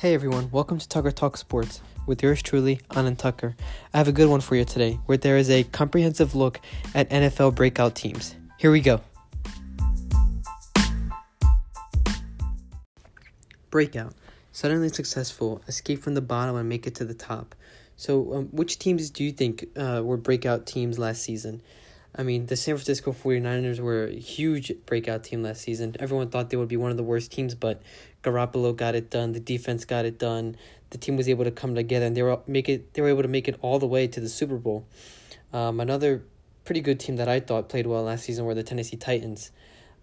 Hey everyone, welcome to Tucker Talk Sports with yours truly, Anand Tucker. I have a good one for you today, where there is a comprehensive look at NFL breakout teams. Here we go. Breakout. Suddenly successful, escape from the bottom and make it to the top. So, um, which teams do you think uh, were breakout teams last season? I mean, the San Francisco 49ers were a huge breakout team last season. Everyone thought they would be one of the worst teams, but Garoppolo got it done. The defense got it done. The team was able to come together, and they were make it. They were able to make it all the way to the Super Bowl. Um, another pretty good team that I thought played well last season were the Tennessee Titans.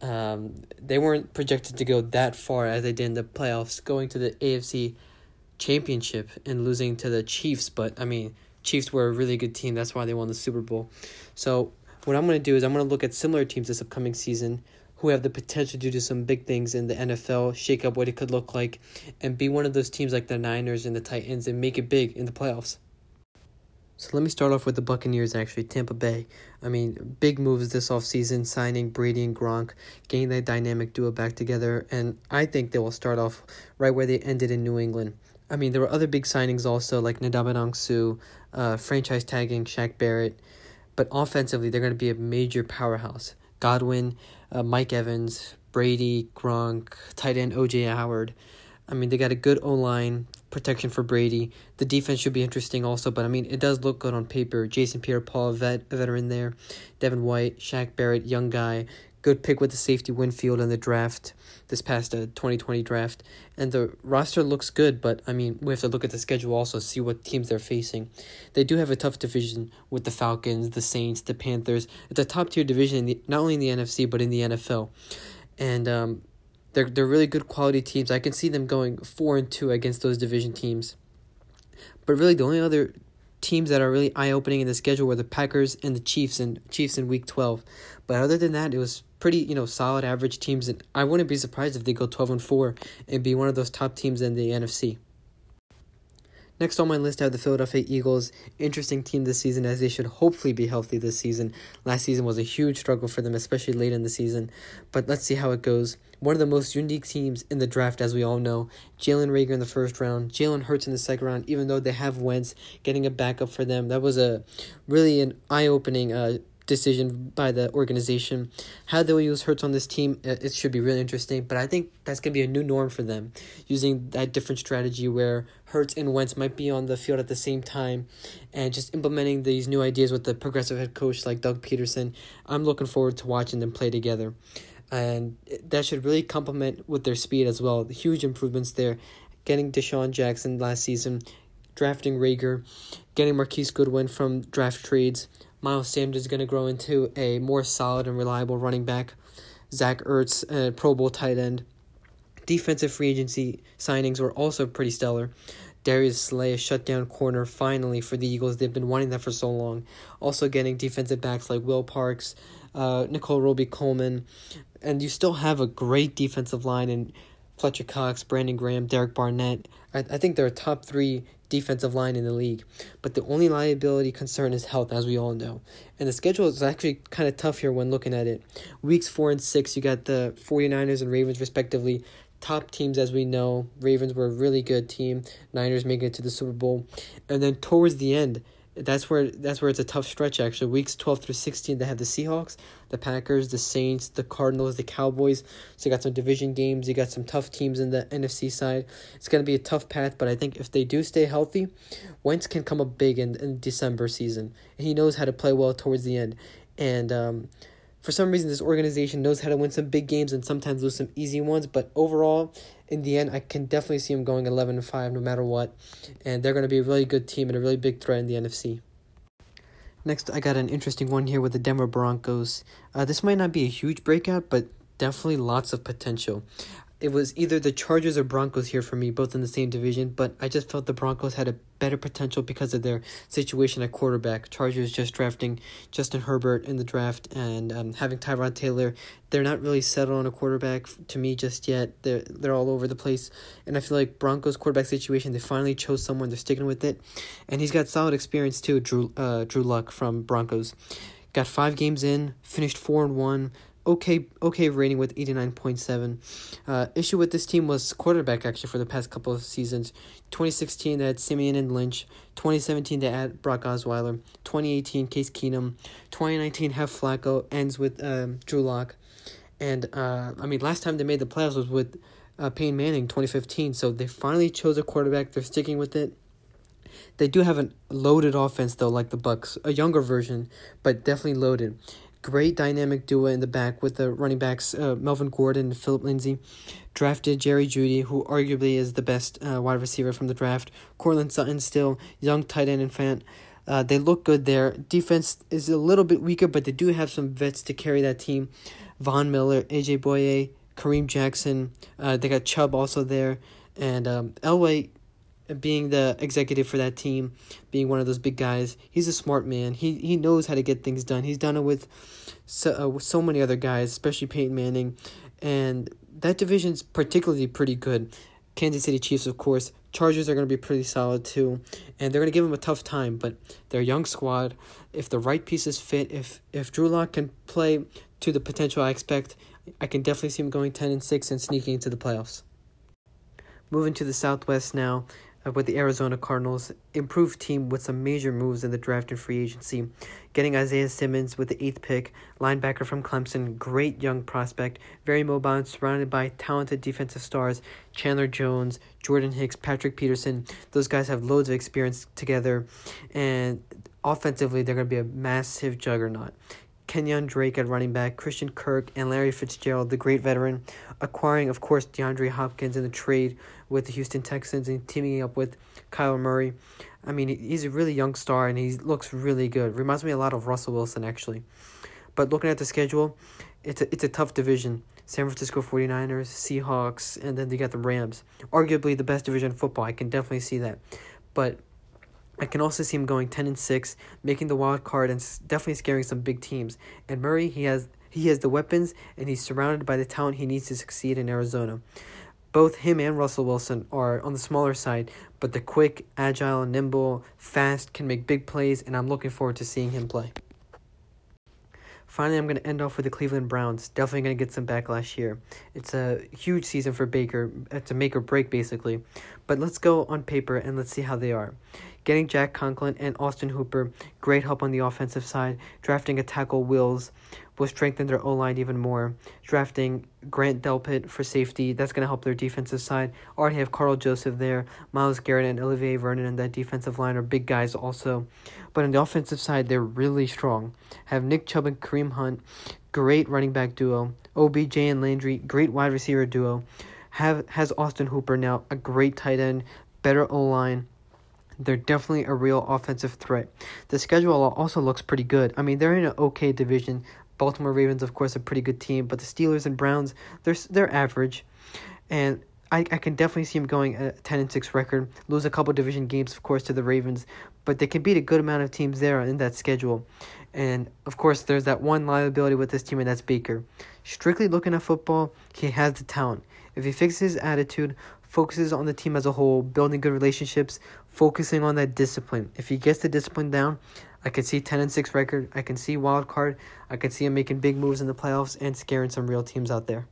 Um, they weren't projected to go that far as they did in the playoffs, going to the AFC Championship and losing to the Chiefs. But I mean, Chiefs were a really good team. That's why they won the Super Bowl. So what I'm going to do is I'm going to look at similar teams this upcoming season who have the potential to do some big things in the NFL, shake up what it could look like, and be one of those teams like the Niners and the Titans and make it big in the playoffs. So let me start off with the Buccaneers, actually, Tampa Bay. I mean, big moves this offseason, signing Brady and Gronk, getting that dynamic duo back together, and I think they will start off right where they ended in New England. I mean, there were other big signings also, like Ndamukong Suh, uh, franchise tagging Shaq Barrett, but offensively, they're going to be a major powerhouse. Godwin, uh, Mike Evans, Brady, Gronk, tight end OJ Howard. I mean, they got a good O line protection for Brady. The defense should be interesting also, but I mean, it does look good on paper. Jason Pierre Paul, vet, veteran there. Devin White, Shaq Barrett, young guy good pick with the safety Winfield in the draft this past uh, 2020 draft. And the roster looks good, but I mean, we have to look at the schedule also, see what teams they're facing. They do have a tough division with the Falcons, the Saints, the Panthers. It's a top tier division, the, not only in the NFC, but in the NFL. And um, they're, they're really good quality teams. I can see them going 4 and 2 against those division teams. But really, the only other teams that are really eye opening in the schedule were the Packers and the Chiefs and Chiefs in Week Twelve. But other than that, it was pretty you know solid average teams, and I wouldn't be surprised if they go twelve and four and be one of those top teams in the NFC. Next on my list, I have the Philadelphia Eagles. Interesting team this season as they should hopefully be healthy this season. Last season was a huge struggle for them, especially late in the season. But let's see how it goes. One of the most unique teams in the draft, as we all know. Jalen Reagor in the first round, Jalen Hurts in the second round, even though they have Wentz getting a backup for them. That was a really an eye opening uh, decision by the organization. How they will use Hurts on this team, uh, it should be really interesting. But I think that's going to be a new norm for them, using that different strategy where Hurts and Wentz might be on the field at the same time, and just implementing these new ideas with the progressive head coach like Doug Pederson. I'm looking forward to watching them play together. And that should really complement with their speed as well. The huge improvements there. Getting DeSean Jackson last season, drafting Reagor, getting Marquise Goodwin from draft trades, Miles Sanders is going to grow into a more solid and reliable running back. Zach Ertz, a Pro Bowl tight end. Defensive free agency signings were also pretty stellar. Darius Slay, a shutdown corner, finally for the Eagles. They've been wanting that for so long. Also getting defensive backs like Will Parks, uh, Nickell Robey-Coleman, and you still have a great defensive line in Fletcher Cox, Brandon Graham, Derek Barnett. I, I think they're a top three defensive line in the league. But the only liability concern is health, as we all know. And the schedule is actually kind of tough here when looking at it. Weeks 4 and 6, you got the 49ers and Ravens, respectively. Top teams, as we know. Ravens were a really good team. Niners making it to the Super Bowl. And then towards the end, that's where that's where it's a tough stretch actually. Weeks twelve through sixteen they have the Seahawks, the Packers, the Saints, the Cardinals, the Cowboys. So you got some division games, you got some tough teams in the NFC side. It's gonna be a tough path, but I think if they do stay healthy, Wentz can come up big in, in December season. He knows how to play well towards the end. And um for some reason this organization knows how to win some big games and sometimes lose some easy ones, but overall in the end, I can definitely see them going 11 and 5 no matter what. And they're going to be a really good team and a really big threat in the NFC. Next, I got an interesting one here with the Denver Broncos. Uh, this might not be a huge breakout, but definitely lots of potential it was either the Chargers or Broncos here for me, both in the same division, but I just felt the Broncos had a better potential because of their situation at quarterback. Chargers just drafting Justin Herbert in the draft and um, having Tyrod Taylor. They're not really settled on a quarterback to me just yet. They're they're all over the place, and I feel like Broncos quarterback situation. They finally chose someone. They're sticking with it, and he's got solid experience too. Drew uh, Drew Lock from Broncos, got five games in, finished four and one okay okay rating with 89.7. Uh, issue with this team was quarterback actually for the past couple of seasons. 2016 they had Siemian and Lynch. 2017 they had Brock Osweiler. 2018 Case Keenum. 2019 have Flacco ends with um, Drew Lock. And uh, I mean last time they made the playoffs was with uh, Peyton Manning 2015. So they finally chose a quarterback. They're sticking with it. They do have a loaded offense though, like the Bucks, a younger version, but definitely loaded. Great dynamic duo in the back with the running backs uh, Melvin Gordon and Philip Lindsay. Drafted Jerry Jeudy, who arguably is the best uh, wide receiver from the draft. Courtland Sutton still young tight end and Fant. Uh, they look good there. Defense is a little bit weaker, but they do have some vets to carry that team. Von Miller, AJ Bouye, Kareem Jackson. Uh, they got Chubb also there, and um, Elway being the executive for that team, being one of those big guys, he's a smart man. He he knows how to get things done. He's done it with so, uh, with so many other guys, especially Peyton Manning, and that division's particularly pretty good. Kansas City Chiefs, of course. Chargers are going to be pretty solid too, and they're going to give them a tough time. But they're a young squad. If the right pieces fit, if if Drew Lock can play to the potential I expect, I can definitely see him going ten and six and sneaking into the playoffs. Moving to the Southwest now, with the Arizona Cardinals, improved team with some major moves in the draft and free agency. Getting Isaiah Simmons with the eighth pick, linebacker from Clemson, great young prospect, very mobile, surrounded by talented defensive stars Chandler Jones, Jordan Hicks, Patrick Peterson. Those guys have loads of experience together, and offensively, they're going to be a massive juggernaut. Kenyan Drake at running back, Christian Kirk, and Larry Fitzgerald, the great veteran, acquiring, of course, DeAndre Hopkins in the trade with the Houston Texans and teaming up with Kyler Murray. I mean, he's a really young star and he looks really good. Reminds me a lot of Russell Wilson, actually. But looking at the schedule, it's a, it's a tough division. San Francisco 49ers, Seahawks, and then they got the Rams. Arguably the best division in football. I can definitely see that. But I can also see him going 10 and 6, making the wild card and definitely scaring some big teams. And Murray, he has he has the weapons and he's surrounded by the talent he needs to succeed in Arizona. Both him and Russell Wilson are on the smaller side, but they're quick, agile, nimble, fast, can make big plays, and I'm looking forward to seeing him play. Finally, I'm going to end off with the Cleveland Browns. Definitely going to get some backlash here. It's a huge season for Baker. It's a make or break, basically. But let's go on paper and let's see how they are. Getting Jack Conklin and Austin Hooper, great help on the offensive side. Drafting a tackle Wills will strengthen their O line even more. Drafting Grant Delpit for safety, that's going to help their defensive side. Already have Karl Joseph there. Myles Garrett and Olivier Vernon in that defensive line are big guys also. But on the offensive side, they're really strong. Have Nick Chubb and Kareem Hunt, great running back duo. OBJ and Landry, great wide receiver duo. Have has Austin Hooper now, a great tight end, better O line they're definitely a real offensive threat. The schedule also looks pretty good. I mean, they're in an okay division. Baltimore Ravens, of course, a pretty good team, but the Steelers and Browns, they're they're average, and I, I can definitely see them going a ten and six record. Lose a couple division games, of course, to the Ravens, but they can beat a good amount of teams there in that schedule. And of course, there's that one liability with this team, and that's Baker. Strictly looking at football, he has the talent. If he fixes his attitude, focuses on the team as a whole, building good relationships, focusing on that discipline. If he gets the discipline down, I can see 10 and 6 record. I can see wild card. I can see him making big moves in the playoffs and scaring some real teams out there.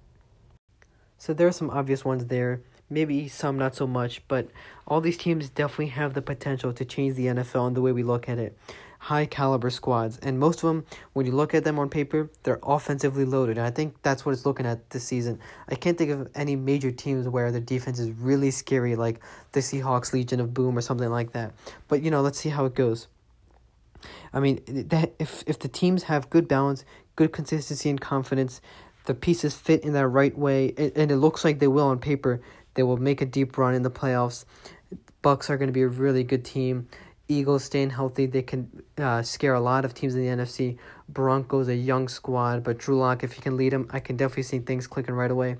So there are some obvious ones there. Maybe some not so much, but all these teams definitely have the potential to change the NFL and the way we look at it high caliber squads. And most of them, when you look at them on paper, they're offensively loaded. And I think that's what it's looking at this season. I can't think of any major teams where the defense is really scary, like the Seahawks Legion of Boom or something like that. But, you know, let's see how it goes. I mean, that if if the teams have good balance, good consistency and confidence, the pieces fit in that right way, and it looks like they will on paper, they will make a deep run in the playoffs. Bucks are going to be a really good team. Eagles staying healthy, they can uh, scare a lot of teams in the NFC. Broncos, a young squad, but Drew Lock, if he can lead them, I can definitely see things clicking right away.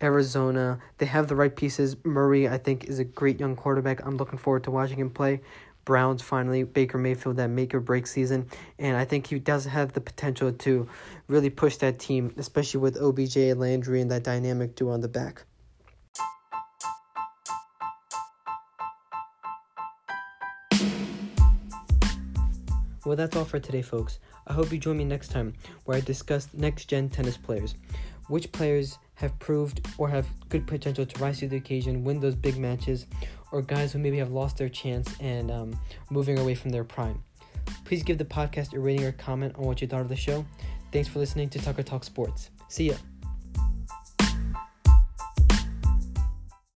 Arizona, they have the right pieces. Murray, I think, is a great young quarterback. I'm looking forward to watching him play. Browns finally, Baker Mayfield, that make or break season. And I think he does have the potential to really push that team, especially with OBJ and Landry and that dynamic duo on the back. Well, that's all for today, folks. I hope you join me next time where I discuss next gen tennis players. Which players have proved or have good potential to rise to the occasion, win those big matches, or guys who maybe have lost their chance and um, moving away from their prime. Please give the podcast a rating or comment on what you thought of the show. Thanks for listening to Tucker Talk Sports. See ya.